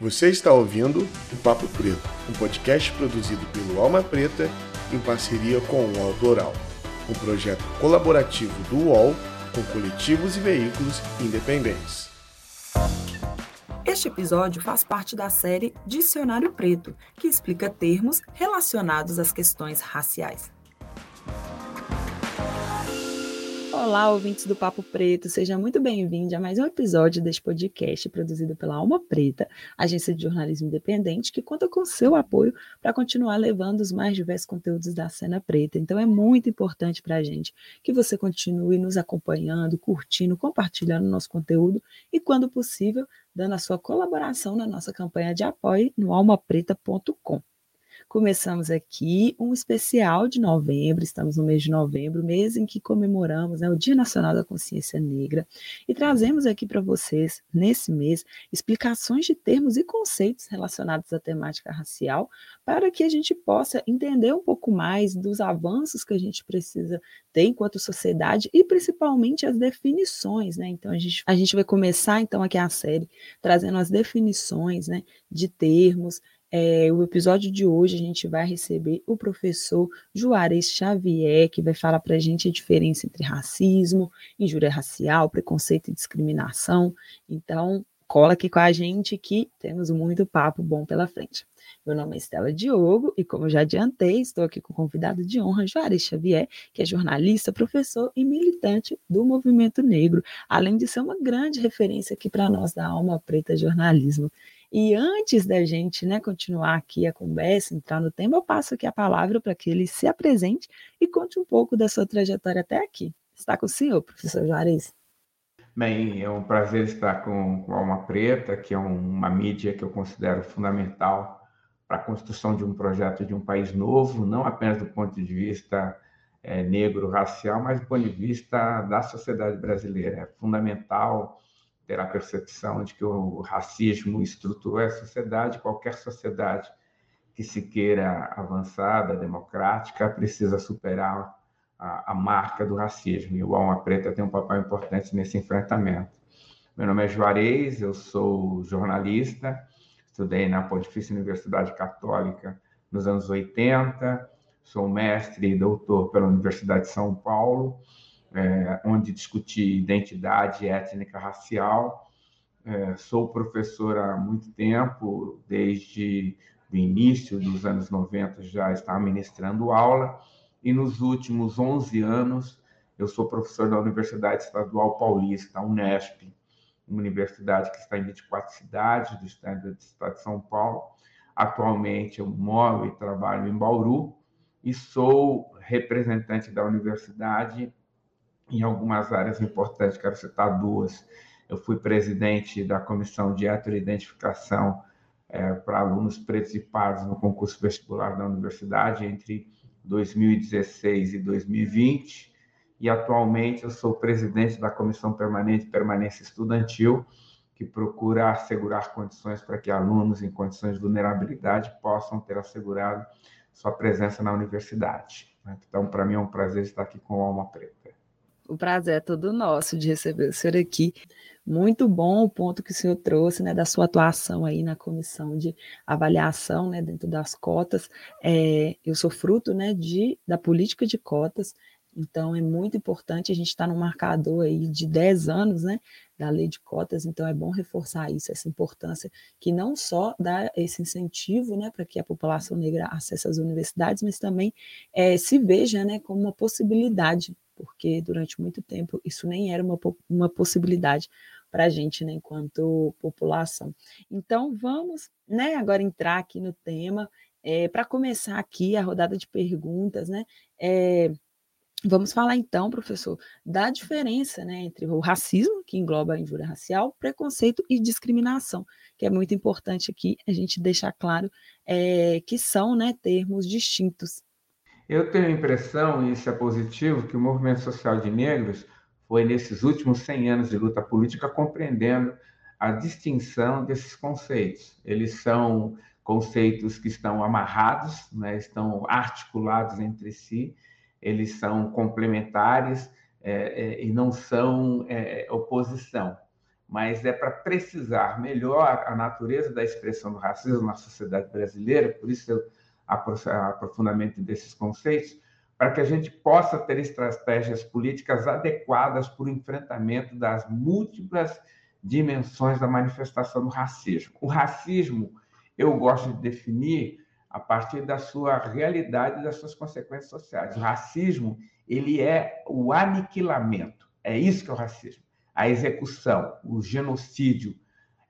Você está ouvindo o Papo Preto, um podcast produzido pelo Alma Preta em parceria com o Autoral, um projeto colaborativo do UOL com coletivos e veículos independentes. Este episódio faz parte da série Dicionário Preto, que explica termos relacionados às questões raciais. Olá, ouvintes do Papo Preto, seja muito bem-vindo a mais um episódio deste podcast produzido pela Alma Preta, agência de jornalismo independente que conta com seu apoio para continuar levando os mais diversos conteúdos da cena preta. Então é muito importante para a gente que você continue nos acompanhando, curtindo, compartilhando o nosso conteúdo e, quando possível, dando a sua colaboração na nossa campanha de apoio no almapreta.com. Começamos aqui um especial de novembro, estamos no mês de novembro, mês em que comemoramos né, o Dia Nacional da Consciência Negra, e trazemos aqui para vocês, nesse mês, explicações de termos e conceitos relacionados à temática racial, para que a gente possa entender um pouco mais dos avanços que a gente precisa ter enquanto sociedade e principalmente as definições, né? Então a gente, a gente vai começar então aqui a série trazendo as definições, né, de termos, é, o episódio de hoje a gente vai receber o professor Juarez Xavier, que vai falar para a gente a diferença entre racismo, injúria racial, preconceito e discriminação. Então, cola aqui com a gente que temos muito papo bom pela frente. Meu nome é Estela Diogo e, como já adiantei, estou aqui com o convidado de honra, Juarez Xavier, que é jornalista, professor e militante do movimento negro, além de ser uma grande referência aqui para nós da Alma Preta Jornalismo. E antes da gente né, continuar aqui a conversa, entrar no tema, eu passo aqui a palavra para que ele se apresente e conte um pouco da sua trajetória até aqui. Está com o senhor, professor Juarez. Bem, é um prazer estar com, com Alma Preta, que é uma mídia que eu considero fundamental para a construção de um projeto de um país novo, não apenas do ponto de vista é, negro, racial, mas do ponto de vista da sociedade brasileira. É fundamental ter a percepção de que o racismo estruturou a sociedade, qualquer sociedade que se queira avançada, democrática, precisa superar a, a marca do racismo. E o Alma Preta tem um papel importante nesse enfrentamento. Meu nome é Juarez, eu sou jornalista, estudei na Pontifícia Universidade Católica nos anos 80, sou mestre e doutor pela Universidade de São Paulo, é, onde discuti identidade étnica racial. É, sou professor há muito tempo, desde o início dos anos 90 já estava ministrando aula, e nos últimos 11 anos eu sou professor da Universidade Estadual Paulista, Unesp, uma universidade que está em 24 cidades do estado, do estado de São Paulo. Atualmente eu moro e trabalho em Bauru e sou representante da universidade em algumas áreas importantes, quero citar duas. Eu fui presidente da comissão de heteroidentificação é, para alunos pretos e pardos no concurso vestibular da universidade entre 2016 e 2020, e atualmente eu sou presidente da Comissão Permanente Permanência Estudantil, que procura assegurar condições para que alunos em condições de vulnerabilidade possam ter assegurado sua presença na universidade. Então, para mim é um prazer estar aqui com o Alma Preta. O prazer é todo nosso de receber o senhor aqui. Muito bom o ponto que o senhor trouxe, né, da sua atuação aí na comissão de avaliação, né, dentro das cotas. É, eu sou fruto, né, de, da política de cotas, então é muito importante a gente estar tá no marcador aí de 10 anos, né, da lei de cotas, então é bom reforçar isso, essa importância que não só dá esse incentivo, né, para que a população negra acesse as universidades, mas também é, se veja, né, como uma possibilidade porque durante muito tempo isso nem era uma, uma possibilidade para a gente, né, enquanto população. Então, vamos né, agora entrar aqui no tema. É, para começar aqui a rodada de perguntas, né? É, Vamos falar então, professor, da diferença né, entre o racismo, que engloba a injúria racial, preconceito e discriminação, que é muito importante aqui a gente deixar claro é, que são né, termos distintos. Eu tenho a impressão, e isso é positivo, que o movimento social de negros foi, nesses últimos 100 anos de luta política, compreendendo a distinção desses conceitos. Eles são conceitos que estão amarrados, né, estão articulados entre si, eles são complementares é, é, e não são é, oposição. mas é para precisar melhor a natureza da expressão do racismo na sociedade brasileira, por isso o aprofundamento desses conceitos, para que a gente possa ter estratégias políticas adequadas para o enfrentamento das múltiplas dimensões da manifestação do racismo. O racismo, eu gosto de definir a partir da sua realidade e das suas consequências sociais. O racismo, ele é o aniquilamento. É isso que é o racismo a execução, o genocídio,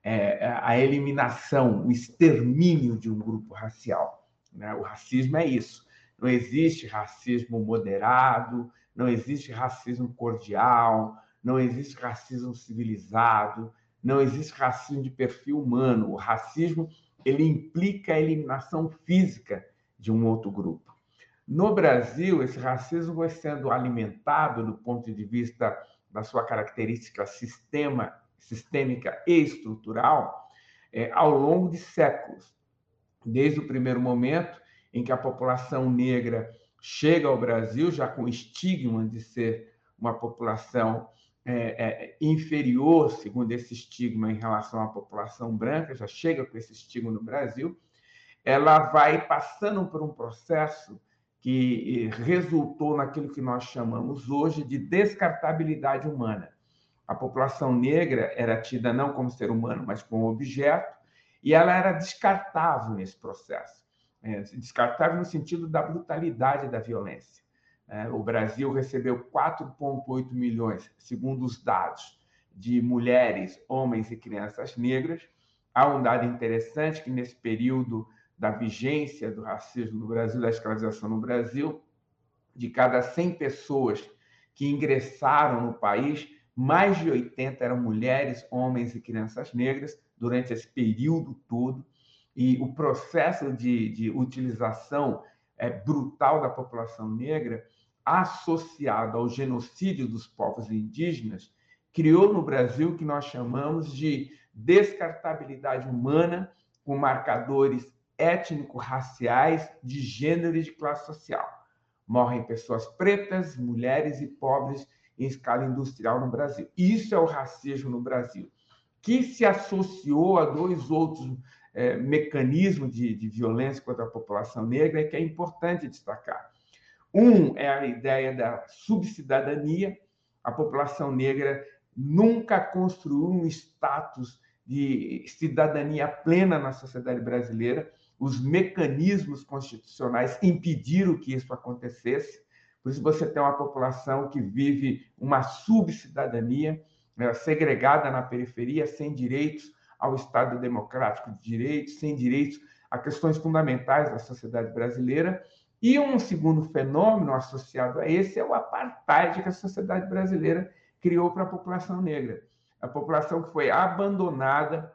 é, a eliminação, o extermínio de um grupo racial. Né? O racismo é isso. Não existe racismo moderado, não existe racismo cordial, não existe racismo civilizado, não existe racismo de perfil humano. O racismo ele implica a eliminação física de um outro grupo. No Brasil, esse racismo vai sendo alimentado do ponto de vista da sua característica sistema, sistêmica e estrutural é, ao longo de séculos. Desde o primeiro momento em que a população negra chega ao Brasil, já com estigma de ser uma população é, é, inferior, segundo esse estigma, em relação à população branca, já chega com esse estigma no Brasil, ela vai passando por um processo que resultou naquilo que nós chamamos hoje de descartabilidade humana. A população negra era tida não como ser humano, mas como objeto, e ela era descartável nesse processo. É, descartável no sentido da brutalidade da violência. É, o Brasil recebeu 4,8 milhões, segundo os dados, de mulheres, homens e crianças negras. Há um dado interessante que nesse período da vigência do racismo no Brasil, da escravização no Brasil, de cada 100 pessoas que ingressaram no país, mais de 80 eram mulheres, homens e crianças negras durante esse período todo. E o processo de, de utilização é, brutal da população negra, associado ao genocídio dos povos indígenas, criou no Brasil o que nós chamamos de descartabilidade humana, com marcadores étnico-raciais, de gênero e de classe social. Morrem pessoas pretas, mulheres e pobres em escala industrial no Brasil. Isso é o racismo no Brasil, que se associou a dois outros é, mecanismos de, de violência contra a população negra, que é importante destacar. Um é a ideia da subcidadania. A população negra nunca construiu um status de cidadania plena na sociedade brasileira os mecanismos constitucionais impediram que isso acontecesse. Por isso, você tem uma população que vive uma subcidadania, né, segregada na periferia, sem direitos ao Estado democrático de direitos, sem direitos a questões fundamentais da sociedade brasileira. E um segundo fenômeno associado a esse é o apartheid que a sociedade brasileira criou para a população negra. A população que foi abandonada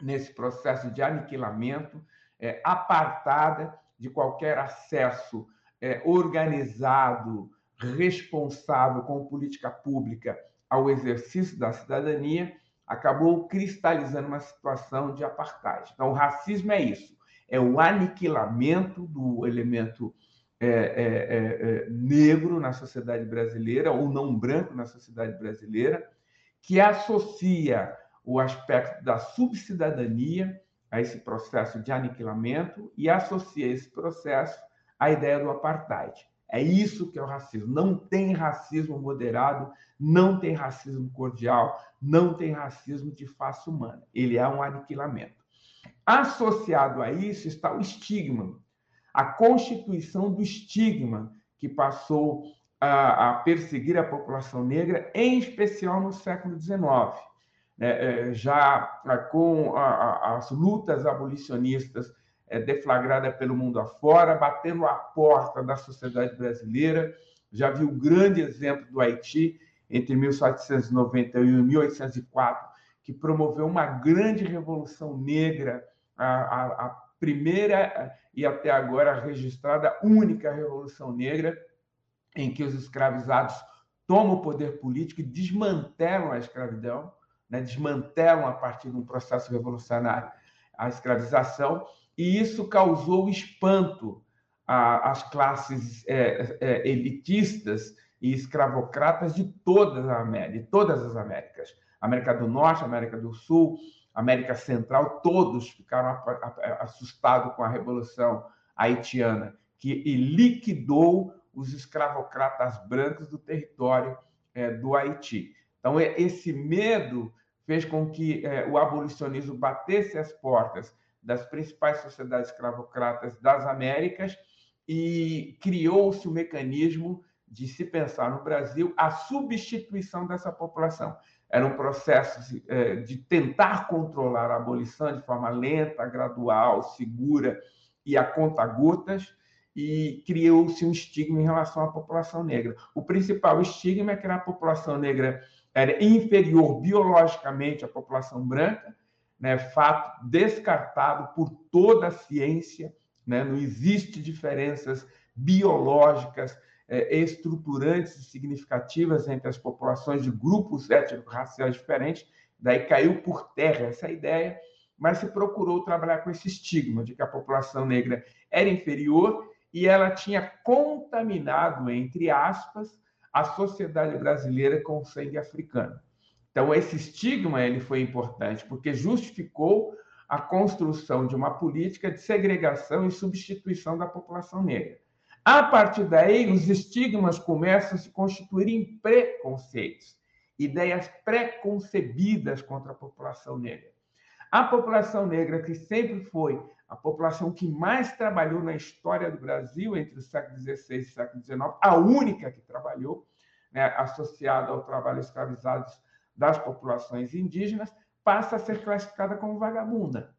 nesse processo de aniquilamento, é, apartada de qualquer acesso é, organizado, responsável com política pública ao exercício da cidadania, acabou cristalizando uma situação de apartheid. Então, o racismo é isso: é o aniquilamento do elemento é, é, é, é negro na sociedade brasileira, ou não branco na sociedade brasileira, que associa o aspecto da subcidadania a esse processo de aniquilamento e associa esse processo à ideia do apartheid. É isso que é o racismo. Não tem racismo moderado, não tem racismo cordial, não tem racismo de face humana. Ele é um aniquilamento. Associado a isso está o estigma, a constituição do estigma que passou a, a perseguir a população negra, em especial no século XIX né, é, já com as lutas abolicionistas é, deflagradas pelo mundo afora, batendo a porta da sociedade brasileira. Já vi o grande exemplo do Haiti, entre 1791 e 1804, que promoveu uma grande revolução negra, a, a, primeira e até agora registrada única revolução negra, em que os escravizados tomam o poder político e desmantelam a escravidão né, desmantelam a partir de um processo revolucionário a escravização, e isso causou espanto às classes é, é, elitistas e escravocratas de todas, a América, de todas as Américas. América do Norte, América do Sul, América Central, todos ficaram assustados com a Revolução Haitiana, que liquidou os escravocratas brancos do território é, do Haiti. Então, esse medo fez com que é, o abolicionismo batesse as portas das principais sociedades escravocratas das Américas e criou-se o mecanismo de se pensar no Brasil a substituição dessa população. Era um processo de, é, de tentar controlar a abolição de forma lenta, gradual, segura e a conta-gotas, e criou-se um estigma em relação à população negra. O principal estigma é que a população negra era inferior biologicamente à população branca, né, fato descartado por toda a ciência, né, não existe diferenças biológicas é, estruturantes e significativas entre as populações de grupos étnico-raciais diferentes, daí caiu por terra essa ideia, mas se procurou trabalhar com esse estigma de que a população negra era inferior e ela tinha contaminado, entre aspas, a sociedade brasileira com o sangue africano. Então, esse estigma ele foi importante, porque justificou a construção de uma política de segregação e substituição da população negra. A partir daí, os estigmas começam a se constituir em preconceitos, ideias preconcebidas contra a população negra. A população negra, que sempre foi a população que mais trabalhou na história do Brasil entre o século XVI e o século XIX, a única que trabalhou, né, associada ao trabalho escravizado das populações indígenas, passa a ser classificada como vagabunda,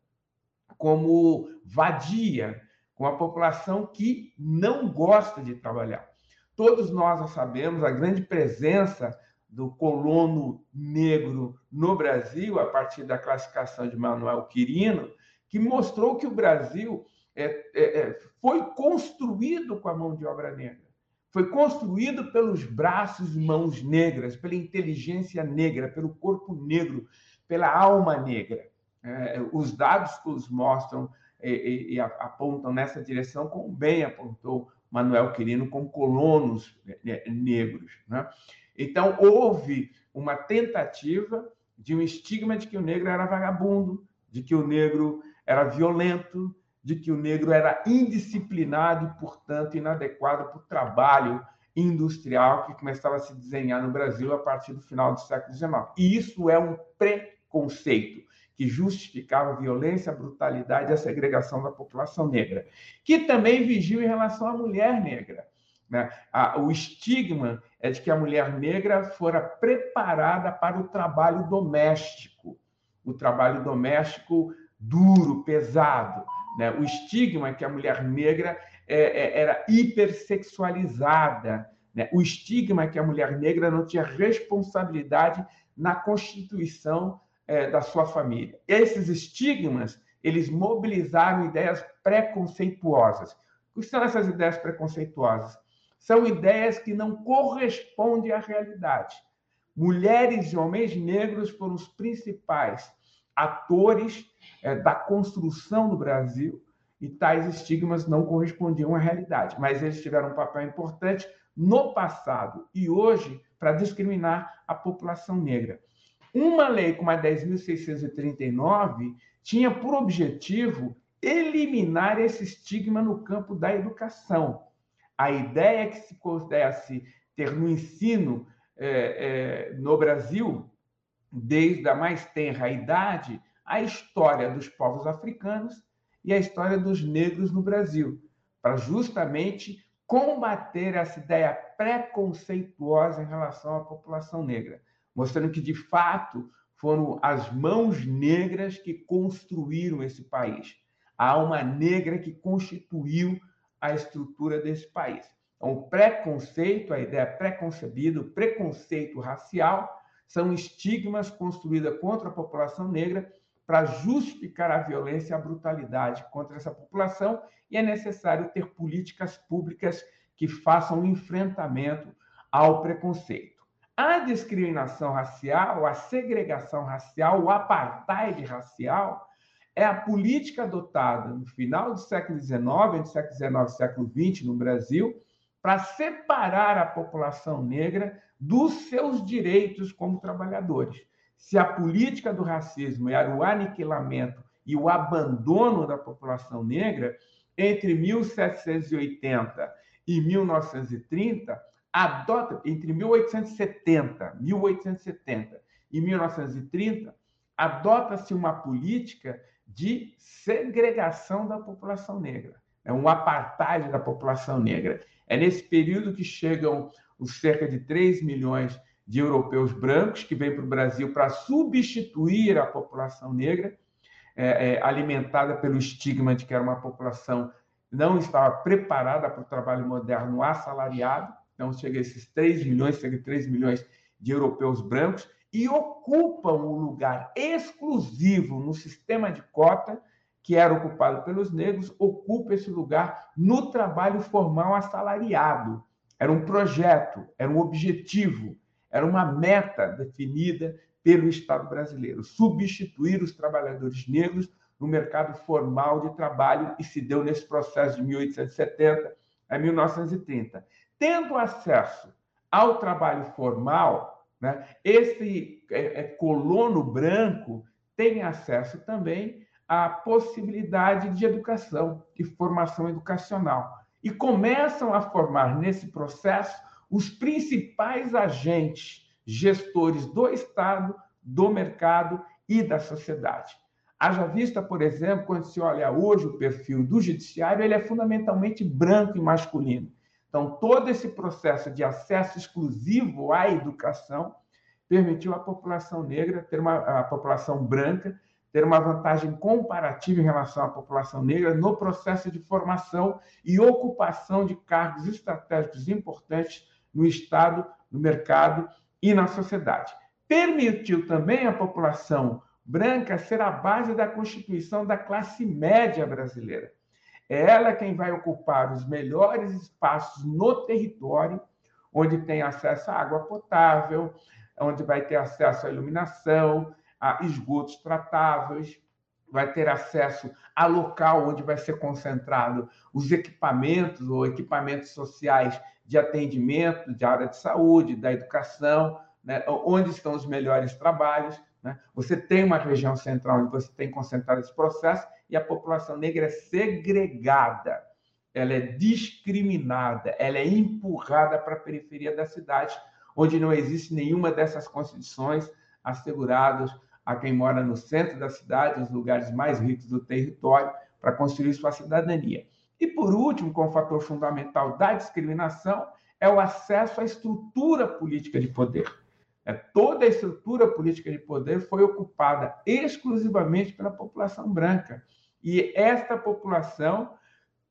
como vadia, com a população que não gosta de trabalhar. Todos nós sabemos a grande presença do colono negro no Brasil, a partir da classificação de Manuel Quirino, que mostrou que o Brasil é, é, é, foi construído com a mão de obra negra. Foi construído pelos braços e mãos negras, pela inteligência negra, pelo corpo negro, pela alma negra. É, os dados que os mostram e, e, apontam nessa direção, como bem apontou Manuel Quirino, com colonos né, negros. Né? Então, houve uma tentativa de um estigma de que o negro era vagabundo, de que o negro era violento, de que o negro era indisciplinado e, portanto, inadequado para o trabalho industrial que começava a se desenhar no Brasil a partir do final do século XIX. E isso é um preconceito que justificava a violência, a brutalidade e a segregação da população negra, que também vigiu em relação à mulher negra. Né? o estigma é de que a mulher negra fora preparada para o trabalho doméstico, o trabalho doméstico duro, pesado. Né? O estigma é que a mulher negra é, é, era hipersexualizada. Né? O estigma é que a mulher negra não tinha responsabilidade na constituição é, da sua família. Esses estigmas, eles mobilizaram ideias preconceituosas. O que são essas ideias preconceituosas? São ideias que não correspondem à realidade. Mulheres e homens negros foram os principais atores é, da construção do Brasil e tais estigmas não correspondiam à realidade, mas eles tiveram um papel importante no passado e hoje para discriminar a população negra. Uma lei como a 10.639 tinha por objetivo eliminar esse estigma no campo da educação. A ideia é que se pudesse ter no ensino é, é, no Brasil desde a mais tenra idade, a história dos povos africanos e a história dos negros no Brasil, para justamente combater essa ideia preconceituosa em relação à população negra, mostrando que, de fato, foram as mãos negras que construíram esse país, a alma negra que constituiu a estrutura desse país. Então, o preconceito, a ideia preconcebida, o preconceito racial, são estigmas construídos contra a população negra para justificar a violência e a brutalidade contra essa população, e é necessário ter políticas públicas que façam enfrentamento ao preconceito. A discriminação racial, a segregação racial, o apartheid racial, é a política adotada no final do século XIX, entre século XIX e século XX no Brasil, para separar a população negra dos seus direitos como trabalhadores. se a política do racismo era o aniquilamento e o abandono da população negra, entre 1780 e 1930, adota, entre 1870, 1870 e 1930, adota-se uma política de segregação da população negra, é um apartheid da população negra. É nesse período que chegam os cerca de 3 milhões de europeus brancos que vêm para o Brasil para substituir a população negra, é, é, alimentada pelo estigma de que era uma população não estava preparada para o trabalho moderno assalariado. Então, chega a esses 3 milhões, cerca de 3 milhões de europeus brancos, e ocupam um lugar exclusivo no sistema de cota que era ocupado pelos negros, ocupa esse lugar no trabalho formal assalariado. Era um projeto, era um objetivo, era uma meta definida pelo Estado brasileiro, substituir os trabalhadores negros no mercado formal de trabalho e se deu nesse processo de 1870 a 1930. Tendo acesso ao trabalho formal, né, esse é, é, colono branco tem acesso também à possibilidade de educação e formação educacional. E começam a formar nesse processo os principais agentes gestores do Estado, do mercado e da sociedade. Haja vista, por exemplo, quando se olha hoje o perfil do judiciário, ele é fundamentalmente branco e masculino. Então, todo esse processo de acesso exclusivo à educação permitiu à população negra ter uma a população branca ter uma vantagem comparativa em relação à população negra no processo de formação e ocupação de cargos estratégicos importantes no Estado, no mercado e na sociedade. Permitiu também à população branca ser a base da constituição da classe média brasileira. É ela quem vai ocupar os melhores espaços no território, onde tem acesso à água potável, onde vai ter acesso à iluminação, a esgotos tratáveis, vai ter acesso a local onde vai ser concentrado os equipamentos ou equipamentos sociais de atendimento, de área de saúde, da educação, né? onde estão os melhores trabalhos. Né? Você tem uma região central onde você tem concentrado esse processo e a população negra é segregada, ela é discriminada, ela é empurrada para a periferia da cidade, onde não existe nenhuma dessas condições asseguradas a quem mora no centro da cidade, os lugares mais ricos do território, para construir sua cidadania. E, por último, como fator fundamental da discriminação, é o acesso à estrutura política de poder. É, toda a estrutura política de poder foi ocupada exclusivamente pela população branca. E esta população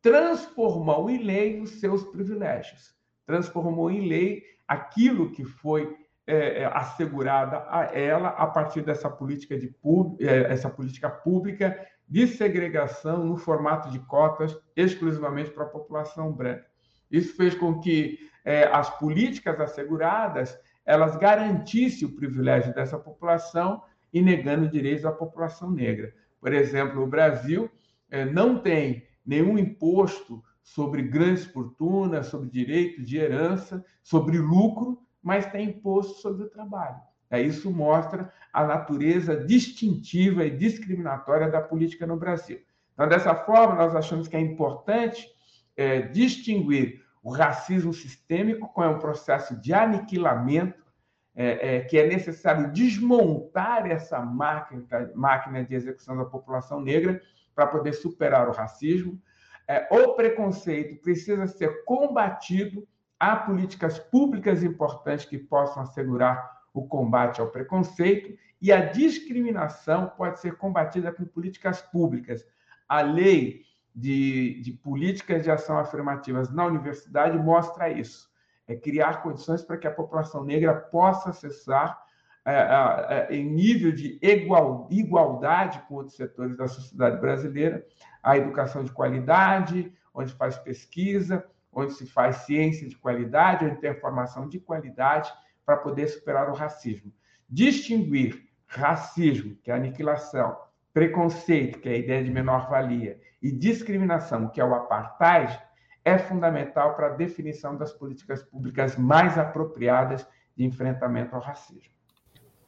transformou em lei os seus privilégios, transformou em lei aquilo que foi é, é, assegurada a ela a partir dessa política, de, é, essa política pública de segregação no formato de cotas exclusivamente para a população branca. Isso fez com que é, as políticas asseguradas elas garantissem o privilégio dessa população e negando direitos à população negra. Por exemplo, o Brasil é, não tem nenhum imposto sobre grandes fortunas, sobre direito de herança, sobre lucro, mas tem imposto sobre o trabalho. É, isso mostra a natureza distintiva e discriminatória da política no Brasil. Então, dessa forma, nós achamos que é importante é, distinguir o racismo sistêmico, com um processo de aniquilamento, é, é, que é necessário desmontar essa máquina, máquina de execução da população negra para poder superar o racismo. É, o preconceito precisa ser combatido Há políticas públicas importantes que possam assegurar o combate ao preconceito e a discriminação pode ser combatida com políticas públicas. A lei de, de políticas de ação afirmativas na universidade mostra isso. É criar condições para que a população negra possa acessar é, é, em nível de igual, igualdade com outros setores da sociedade brasileira, a educação de qualidade, onde faz pesquisa, onde se faz ciência de qualidade, onde tem formação de qualidade para poder superar o racismo. Distinguir racismo, que é aniquilação, preconceito, que é a ideia de menor-valia, e discriminação, que é o apartheid, é fundamental para a definição das políticas públicas mais apropriadas de enfrentamento ao racismo.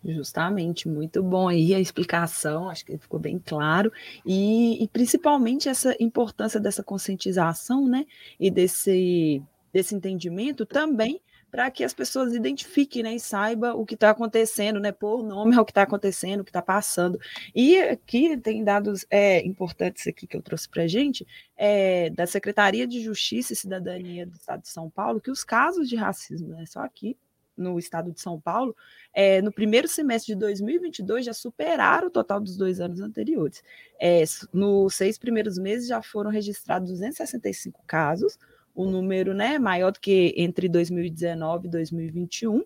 Justamente, muito bom aí a explicação, acho que ficou bem claro, e, e, principalmente essa importância dessa conscientização, né, e desse, desse entendimento também para que as pessoas identifiquem né, e saibam o que está acontecendo, né, por nome ao que está acontecendo, o que está passando. E aqui tem dados é, importantes aqui que eu trouxe para a gente, é, da Secretaria de Justiça e Cidadania do Estado de São Paulo, que os casos de racismo, né, só aqui no estado de São Paulo, é, no primeiro semestre de 2022 já superaram o total dos dois anos anteriores. É, nos seis primeiros meses já foram registrados 265 casos, o número né, maior do que entre 2019 e 2021.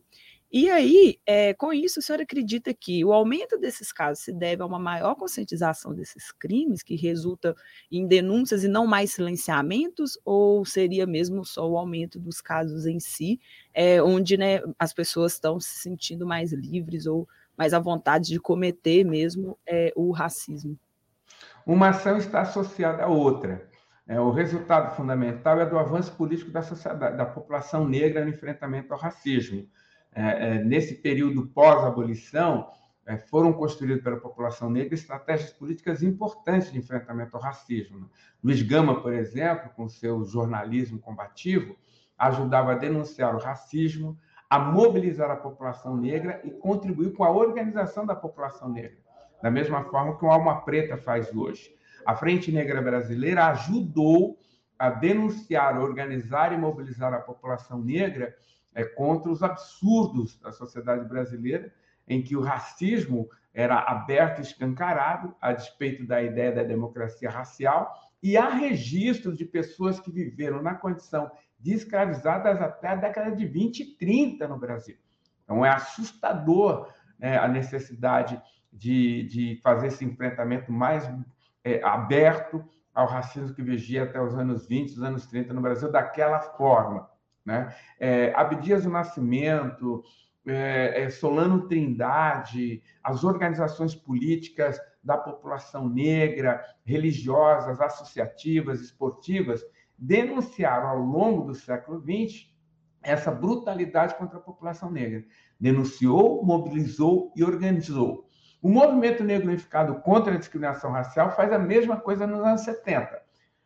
E aí, é, com isso, o senhor acredita que o aumento desses casos se deve a uma maior conscientização desses crimes, que resulta em denúncias e não mais silenciamentos, ou seria mesmo só o aumento dos casos em si, é, onde né, as pessoas estão se sentindo mais livres ou mais à vontade de cometer mesmo é, o racismo? Uma ação está associada à outra. É, o resultado fundamental é do avanço político da sociedade, da população negra no enfrentamento ao racismo. É, é, nesse período pós-abolição, é, foram construídas pela população negra estratégias políticas importantes de enfrentamento ao racismo. Luiz Gama, por exemplo, com seu jornalismo combativo, ajudava a denunciar o racismo, a mobilizar a população negra e contribuir com a organização da população negra, da mesma forma que o Alma Preta faz hoje. A Frente Negra Brasileira ajudou a denunciar, organizar e mobilizar a população negra é, contra os absurdos da sociedade brasileira, em que o racismo era aberto e escancarado, a despeito da ideia da democracia racial, e há registros de pessoas que viveram na condição de escravizadas até a década de 20 e 30 no Brasil. Então, é assustador né, a necessidade de, de fazer esse enfrentamento mais é, aberto ao racismo que vigia até os anos 20, os anos 30 no Brasil, daquela forma. Né? É, Abdias do Nascimento, é, é, Solano Trindade, as organizações políticas da população negra, religiosas, associativas, esportivas, denunciaram ao longo do século XX essa brutalidade contra a população negra. Denunciou, mobilizou e organizou. O movimento negro unificado contra a discriminação racial faz a mesma coisa nos anos 70.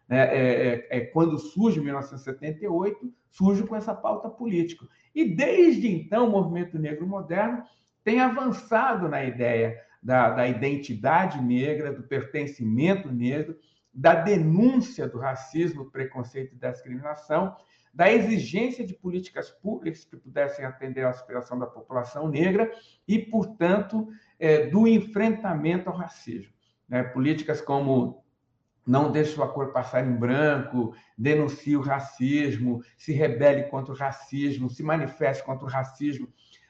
Né? É, é, é, quando surge em 1978, surge com essa pauta política. E desde então, o movimento negro moderno tem avançado na ideia da, da identidade negra, do pertencimento negro, da denúncia do racismo, preconceito e discriminação, da exigência de políticas públicas que pudessem atender à aspiração da população negra e, portanto, é, do enfrentamento ao racismo. Né? Políticas como não deixe sua cor passar em branco, denuncie o racismo, se rebele contra o racismo, se manifeste contra o racismo,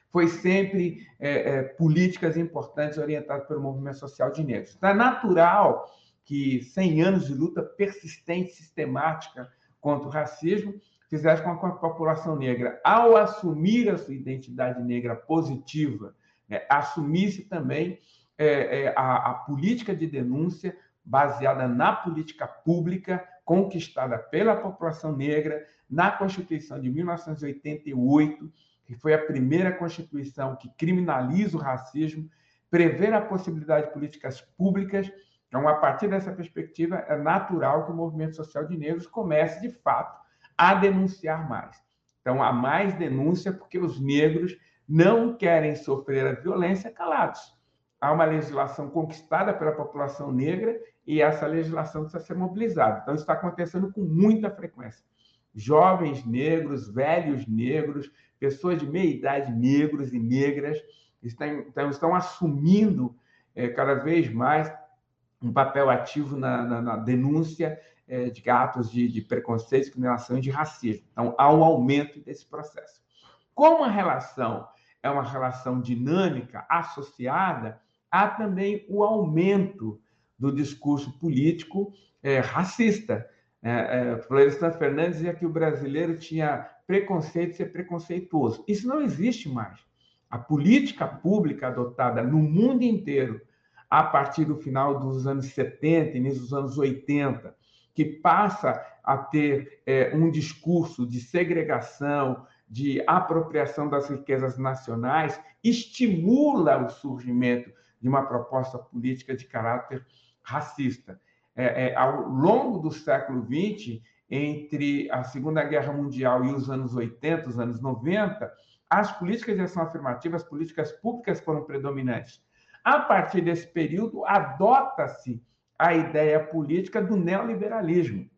foi sempre é, é, políticas importantes orientadas pelo movimento social de negros. Então, é natural que 100 anos de luta persistente, sistemática contra o racismo, fizesse com que a população negra, ao assumir a sua identidade negra positiva é, assumisse também é, é, a, a política de denúncia baseada na política pública conquistada pela população negra na Constituição de 1988, que foi a primeira Constituição que criminaliza o racismo, prever a possibilidade de políticas públicas. Então, a partir dessa perspectiva, é natural que o movimento social de negros comece, de fato, a denunciar mais. Então, há mais denúncia porque os negros não querem sofrer a violência calados. Há uma legislação conquistada pela população negra e essa legislação precisa ser mobilizada. Então, isso está acontecendo com muita frequência. Jovens negros, velhos negros, pessoas de meia idade negros e negras estão, então, estão assumindo é, cada vez mais um papel ativo na, na, na denúncia é, de atos de, de preconceito, discriminação e de racismo. Então, há um aumento desse processo. Como a relação é uma relação dinâmica, associada, há também o aumento do discurso político é, racista. É, é, Florestan Fernandes dizia que o brasileiro tinha preconceito de ser preconceituoso. Isso não existe mais. A política pública adotada no mundo inteiro, a partir do final dos anos 70, início dos anos 80, que passa a ter é, um discurso de segregação, de apropriação das riquezas nacionais estimula o surgimento de uma proposta política de caráter racista. É, é, ao longo do século XX, entre a Segunda Guerra Mundial e os anos 80, os anos 90, as políticas de ação afirmativa, as políticas públicas foram predominantes. A partir desse período, adota-se a ideia política do neoliberalismo.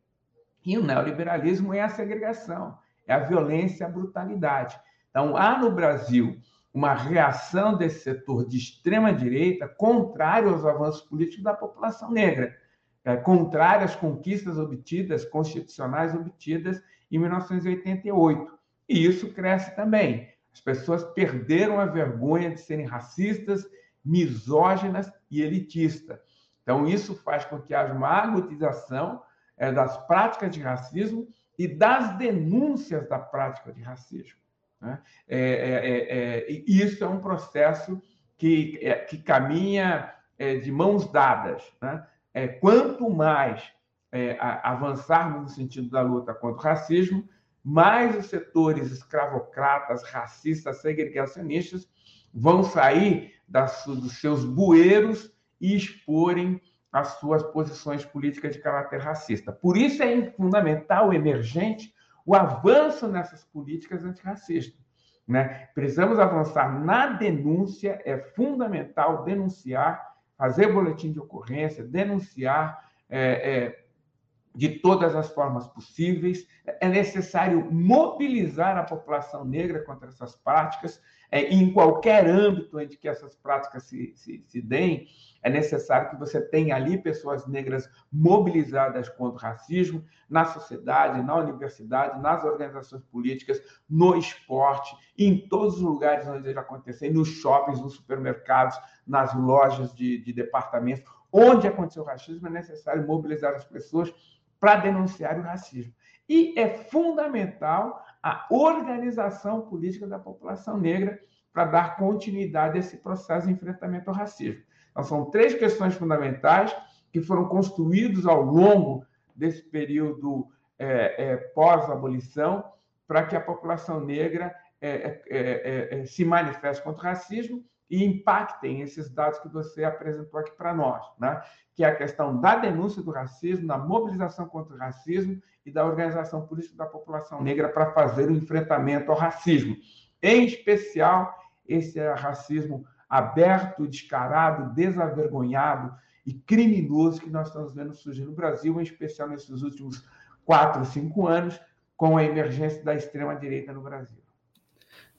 E o neoliberalismo é a segregação, é a violência, a brutalidade. Então, há no Brasil uma reação desse setor de extrema-direita contrário aos avanços políticos da população negra, é, contrário às conquistas obtidas, constitucionais obtidas em 1988. E isso cresce também. As pessoas perderam a vergonha de serem racistas, misóginas e elitistas. Então, isso faz com que haja uma agudização é, das práticas de racismo e das denúncias da prática de racismo. Né? É, é, é, é isso é um processo que, é, que caminha de mãos dadas. Né? quanto mais avançarmos no sentido da luta contra o racismo, mais os setores escravocratas, racistas, segregacionistas vão sair das, dos seus bueiros e exporem as suas posições políticas de caráter racista. Por isso é fundamental, emergente, o avanço nessas políticas antirracistas. Né? Precisamos avançar na denúncia, é fundamental denunciar, fazer boletim de ocorrência, denunciar é, é, de todas as formas possíveis. É necessário mobilizar a população negra contra essas práticas, é, em qualquer âmbito em que essas práticas se, se, se deem, é necessário que você tenha ali pessoas negras mobilizadas contra o racismo na sociedade, na universidade, nas organizações políticas, no esporte, em todos os lugares onde ele acontecer, nos shoppings, nos supermercados, nas lojas de, de departamentos, onde aconteceu o racismo, é necessário mobilizar as pessoas para denunciar o racismo. E é fundamental a organização política da população negra para dar continuidade a esse processo de enfrentamento ao racismo. Então, são três questões fundamentais que foram construídos ao longo desse período é, é, pós-abolição para que a população negra é, é, é, é, se manifeste contra o racismo e impactem esses dados que você apresentou aqui para nós, né? que é a questão da denúncia do racismo, da mobilização contra o racismo e da organização política da população negra para fazer o enfrentamento ao racismo. Em especial, esse racismo aberto, descarado, desavergonhado e criminoso que nós estamos vendo surgir no Brasil, em especial nesses últimos quatro, cinco anos, com a emergência da extrema-direita no Brasil.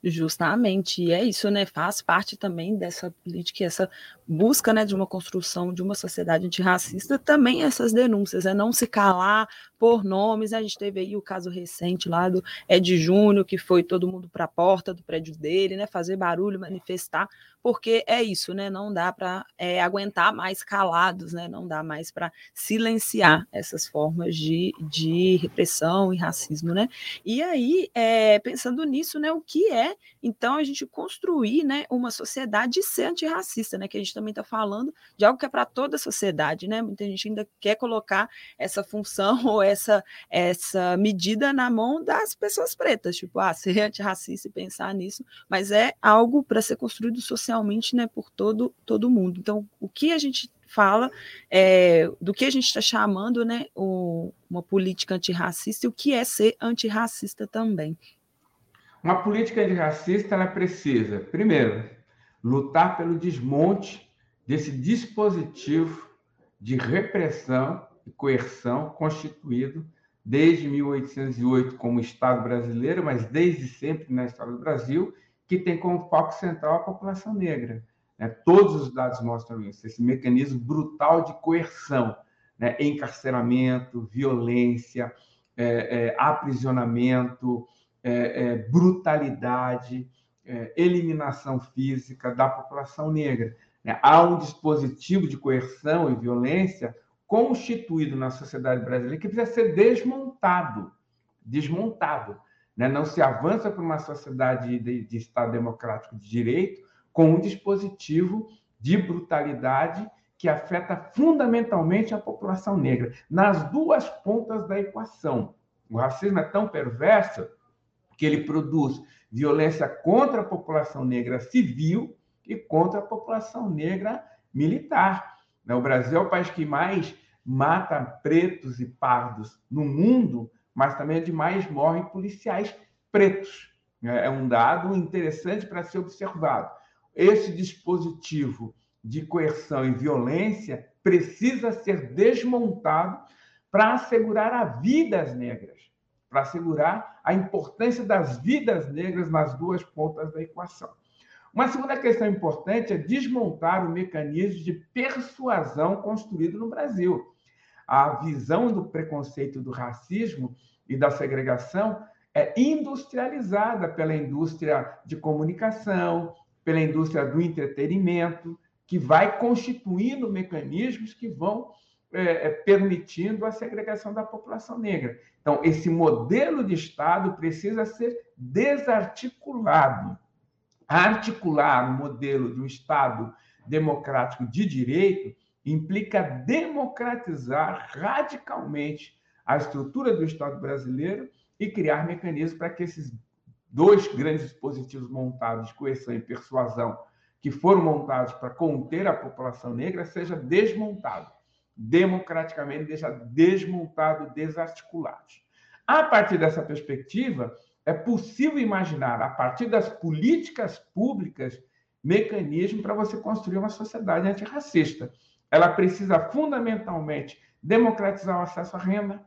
Justamente, e é isso, né? Faz parte também dessa política, essa busca né, de uma construção de uma sociedade antirracista, também essas denúncias, é não se calar por nomes. A gente teve aí o caso recente lá do Ed Júnior, que foi todo mundo para a porta do prédio dele, né? Fazer barulho, manifestar porque é isso, né? Não dá para é, aguentar mais calados, né? Não dá mais para silenciar essas formas de, de repressão e racismo, né? E aí, é, pensando nisso, né? O que é, então, a gente construir, né? Uma sociedade ser antirracista, né? Que a gente também está falando de algo que é para toda a sociedade, né? Muita gente ainda quer colocar essa função ou essa, essa medida na mão das pessoas pretas, tipo, ah, ser antirracista e pensar nisso, mas é algo para ser construído socialmente realmente né, por todo, todo mundo. Então, o que a gente fala é, do que a gente está chamando né, o, uma política antirracista e o que é ser antirracista também. Uma política antirracista ela precisa, primeiro, lutar pelo desmonte desse dispositivo de repressão e coerção constituído desde 1808 como Estado brasileiro, mas desde sempre na história do Brasil, que tem como foco central a população negra. Né? Todos os dados mostram isso, esse mecanismo brutal de coerção, né? encarceramento, violência, é, é, aprisionamento, é, é brutalidade, é, eliminação física da população negra. Né? Há um dispositivo de coerção e violência constituído na sociedade brasileira que precisa ser desmontado, desmontado. Né? Não se avança para uma sociedade de, de Estado democrático de direito com um dispositivo de brutalidade que afeta fundamentalmente a população negra, nas duas pontas da equação. O racismo é tão perverso que ele produz violência contra a população negra civil e contra a população negra militar. Né? O Brasil é o país que mais mata pretos e pardos no mundo, mas também é de mais morrem policiais pretos. Né? É um dado interessante para ser observado. Esse dispositivo de coerção e violência precisa ser desmontado para assegurar a vidas negras, para assegurar a importância das vidas negras nas duas pontas da equação. Uma segunda questão importante é desmontar o mecanismo de persuasão construído no Brasil. A visão do preconceito, do racismo e da segregação é industrializada pela indústria de comunicação, pela indústria do entretenimento, que vai constituindo mecanismos que vão é, é permitindo a segregação da população negra. Então, esse modelo de Estado precisa ser desarticulado articular um modelo de um Estado democrático de direito implica democratizar radicalmente a estrutura do Estado brasileiro e criar mecanismos para que esses dois grandes dispositivos montados coerção e persuasão que foram montados para conter a população negra seja desmontado democraticamente, deixa desmontado, desarticulado. A partir dessa perspectiva, é possível imaginar, a partir das políticas públicas, mecanismos para você construir uma sociedade antirracista. Ela precisa fundamentalmente democratizar o acesso à renda.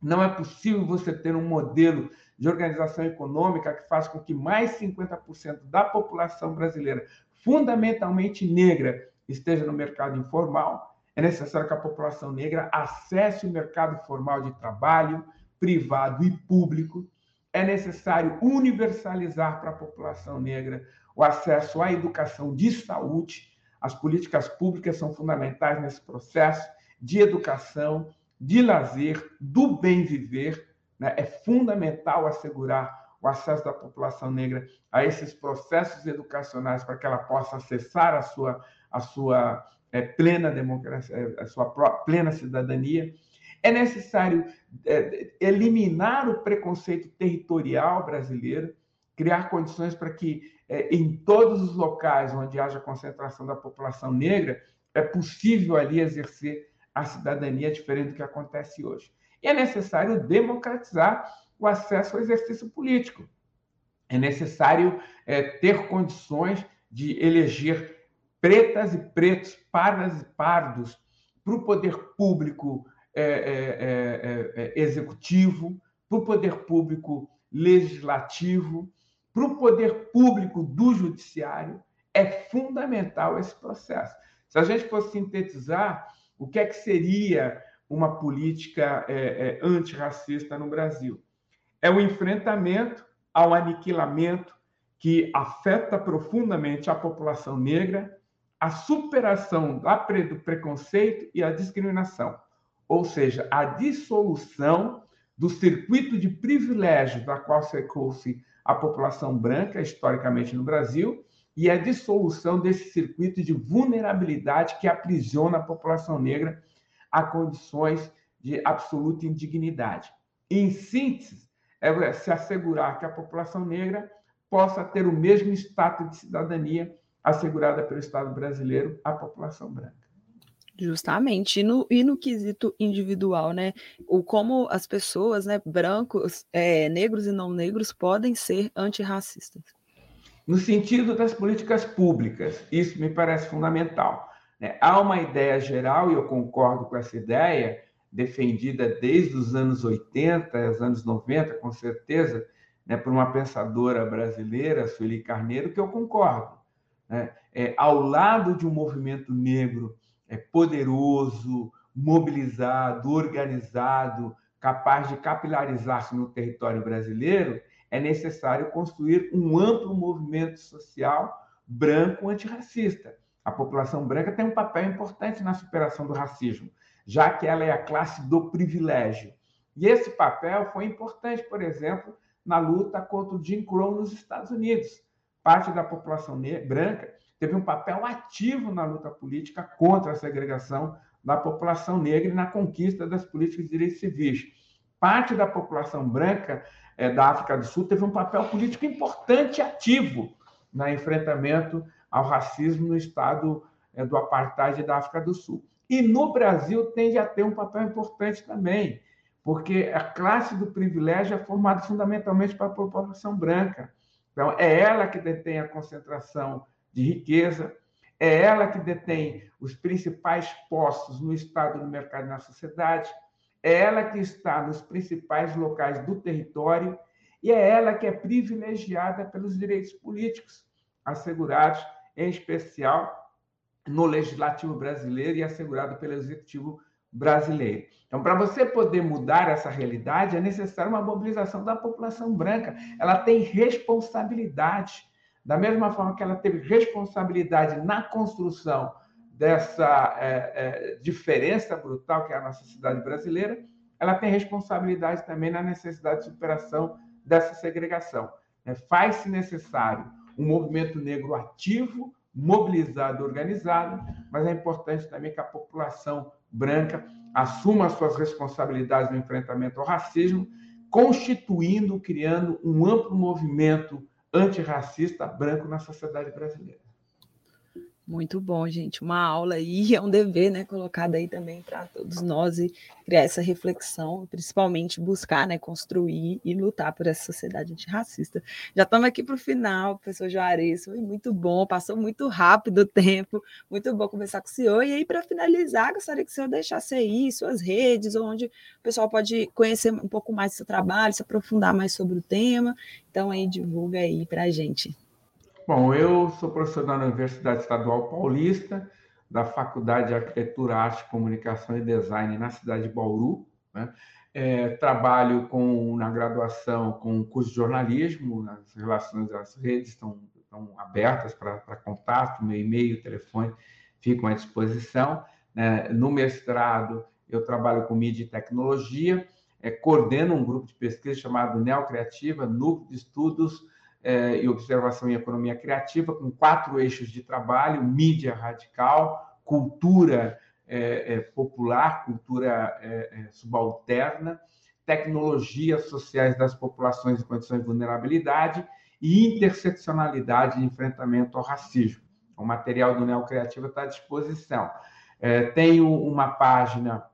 Não é possível você ter um modelo de organização econômica que faz com que mais 50% da população brasileira, fundamentalmente negra, esteja no mercado informal. É necessário que a população negra acesse o mercado formal de trabalho, privado e público é necessário universalizar para a população negra o acesso à educação de saúde. As políticas públicas são fundamentais nesse processo de educação, de lazer, do bem viver. Né? É fundamental assegurar o acesso da população negra a esses processos educacionais para que ela possa acessar a sua, a sua é, plena democracia, a sua plena cidadania. É necessário é, eliminar o preconceito territorial brasileiro, criar condições para que, é, em todos os locais onde haja concentração da população negra, é possível ali exercer a cidadania diferente do que acontece hoje. E é necessário democratizar o acesso ao exercício político. É necessário é, ter condições de eleger pretas e pretos, pardas e pardos, para o poder público é é, é, é, executivo, para o poder público legislativo, para o poder público do judiciário, é fundamental esse processo. Se a gente fosse sintetizar, o que é que seria uma política é, é, antirracista no Brasil? É o enfrentamento ao aniquilamento que afeta profundamente a população negra, a superação do preconceito e a discriminação ou seja, a dissolução do circuito de privilégio da qual secou-se a população branca historicamente no Brasil e a dissolução desse circuito de vulnerabilidade que aprisiona a população negra a condições de absoluta indignidade. Em síntese, é se assegurar que a população negra possa ter o mesmo status de cidadania assegurada pelo Estado brasileiro à população branca. Justamente, e no, e no quesito individual, né? O como as pessoas, né, brancos, é, negros e não negros, podem ser antirracistas. No sentido das políticas públicas, isso me parece fundamental. Né? Há uma ideia geral, e eu concordo com essa ideia, defendida desde os anos 80, os anos 90, com certeza, né, por uma pensadora brasileira, Sueli Carneiro, que eu concordo. Né? É, ao lado de um movimento negro poderoso, mobilizado, organizado, capaz de capilarizar-se no território brasileiro, é necessário construir um amplo movimento social branco antirracista. A população branca tem um papel importante na superação do racismo, já que ela é a classe do privilégio. E esse papel foi importante, por exemplo, na luta contra o Jim Crow nos Estados Unidos. Parte da população branca teve um papel ativo na luta política contra a segregação da população negra e na conquista das políticas de direitos civis. parte da população branca é, da África do Sul teve um papel político importante e ativo no enfrentamento ao racismo no estado é, do apartheid da África do Sul. E no Brasil tende a ter um papel importante também, porque a classe do privilégio é formada fundamentalmente pela população branca. Então, é ela que detém a concentração de riqueza, é ela que detém os principais postos no Estado, no mercado e na sociedade, é ela que está nos principais locais do território e é ela que é privilegiada pelos direitos políticos assegurados, em especial no legislativo brasileiro e assegurado pelo executivo brasileiro. Então, para você poder mudar essa realidade, é necessária uma mobilização da população branca. Ela tem responsabilidade, da mesma forma que ela teve responsabilidade na construção dessa é, é, diferença brutal que é a nossa cidade brasileira, ela tem responsabilidade também na necessidade de superação dessa segregação. É, Faz-se necessário um movimento negro ativo, mobilizado, organizado, mas é importante também que a população branca assuma suas responsabilidades no enfrentamento ao racismo, constituindo, criando um amplo movimento antirracista branco na sociedade brasileira. Muito bom, gente. Uma aula aí, é um dever, né, colocado aí também para todos nós e criar essa reflexão, principalmente buscar, né, construir e lutar por essa sociedade antirracista. Já estamos aqui para o final, professor Juarez, foi muito bom, passou muito rápido o tempo, muito bom conversar com o senhor. E aí, para finalizar, gostaria que o senhor deixasse aí suas redes, onde o pessoal pode conhecer um pouco mais do seu trabalho, se aprofundar mais sobre o tema. Então, aí, divulga aí para a gente. Bom, eu sou professor da Universidade Estadual Paulista, da Faculdade de Arquitetura, Arte, Comunicação e Design na cidade de Bauru. Né? É, trabalho com, na graduação com o curso de jornalismo, as relações das redes estão, estão abertas para contato, meu e-mail, telefone ficam à disposição. Né? No mestrado, eu trabalho com mídia e tecnologia, é, coordeno um grupo de pesquisa chamado Neocreativa, Núcleo de Estudos é, e observação em economia criativa, com quatro eixos de trabalho: mídia radical, cultura é, é, popular, cultura é, é, subalterna, tecnologias sociais das populações em condições de vulnerabilidade e interseccionalidade de enfrentamento ao racismo. O material do Neocreativa está à disposição. É, tenho uma página,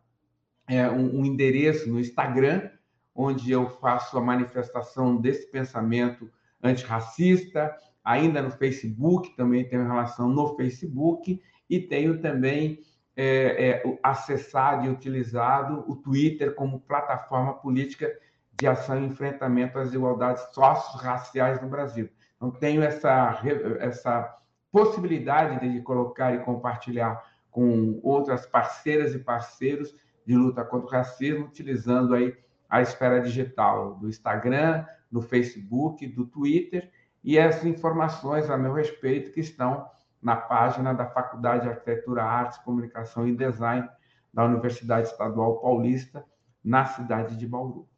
um, um endereço no Instagram, onde eu faço a manifestação desse pensamento antirracista, ainda no Facebook, também tenho relação no Facebook, e tenho também é, é, acessado e utilizado o Twitter como plataforma política de ação e enfrentamento às desigualdades socio-raciais no Brasil. Então, tenho essa, essa possibilidade de colocar e compartilhar com outras parceiras e parceiros de luta contra o racismo, utilizando aí a esfera digital do Instagram, do Facebook, do Twitter, e essas informações a meu respeito que estão na página da Faculdade de Arquitetura, Artes, Comunicação e Design da Universidade Estadual Paulista, na cidade de Bauru.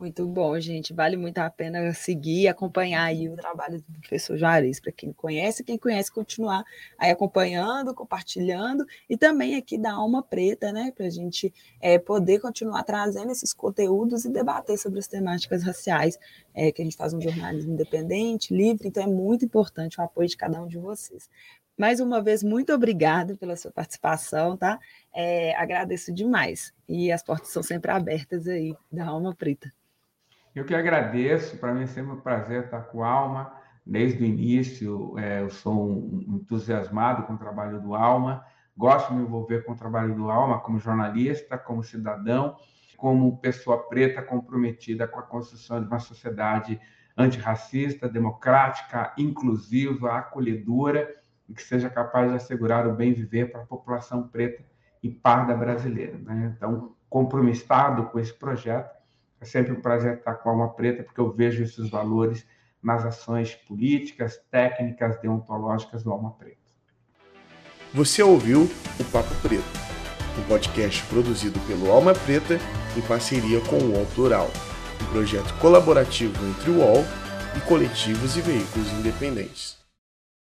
Muito bom, gente. Vale muito a pena seguir e acompanhar aí o trabalho do professor Juarez, para quem conhece, quem conhece, continuar aí acompanhando, compartilhando, e também aqui da Alma Preta, né? Para a gente é, poder continuar trazendo esses conteúdos e debater sobre as temáticas raciais, é, que a gente faz um jornalismo independente, livre, então é muito importante o apoio de cada um de vocês. Mais uma vez, muito obrigada pela sua participação, tá? É, agradeço demais. E as portas são sempre abertas aí da Alma Preta. Eu que agradeço, para mim é sempre um prazer estar com a Alma. Desde o início, é, eu sou um entusiasmado com o trabalho do Alma, gosto de me envolver com o trabalho do Alma como jornalista, como cidadão, como pessoa preta comprometida com a construção de uma sociedade antirracista, democrática, inclusiva, acolhedora e que seja capaz de assegurar o bem viver para a população preta e parda brasileira. Né? Então, compromissado com esse projeto, é sempre um prazer estar com a Alma Preta, porque eu vejo esses valores nas ações políticas, técnicas, deontológicas do Alma Preta. Você ouviu o Papo Preto, um podcast produzido pelo Alma Preta em parceria com o UOL Plural, um projeto colaborativo entre o UOL e coletivos e veículos independentes.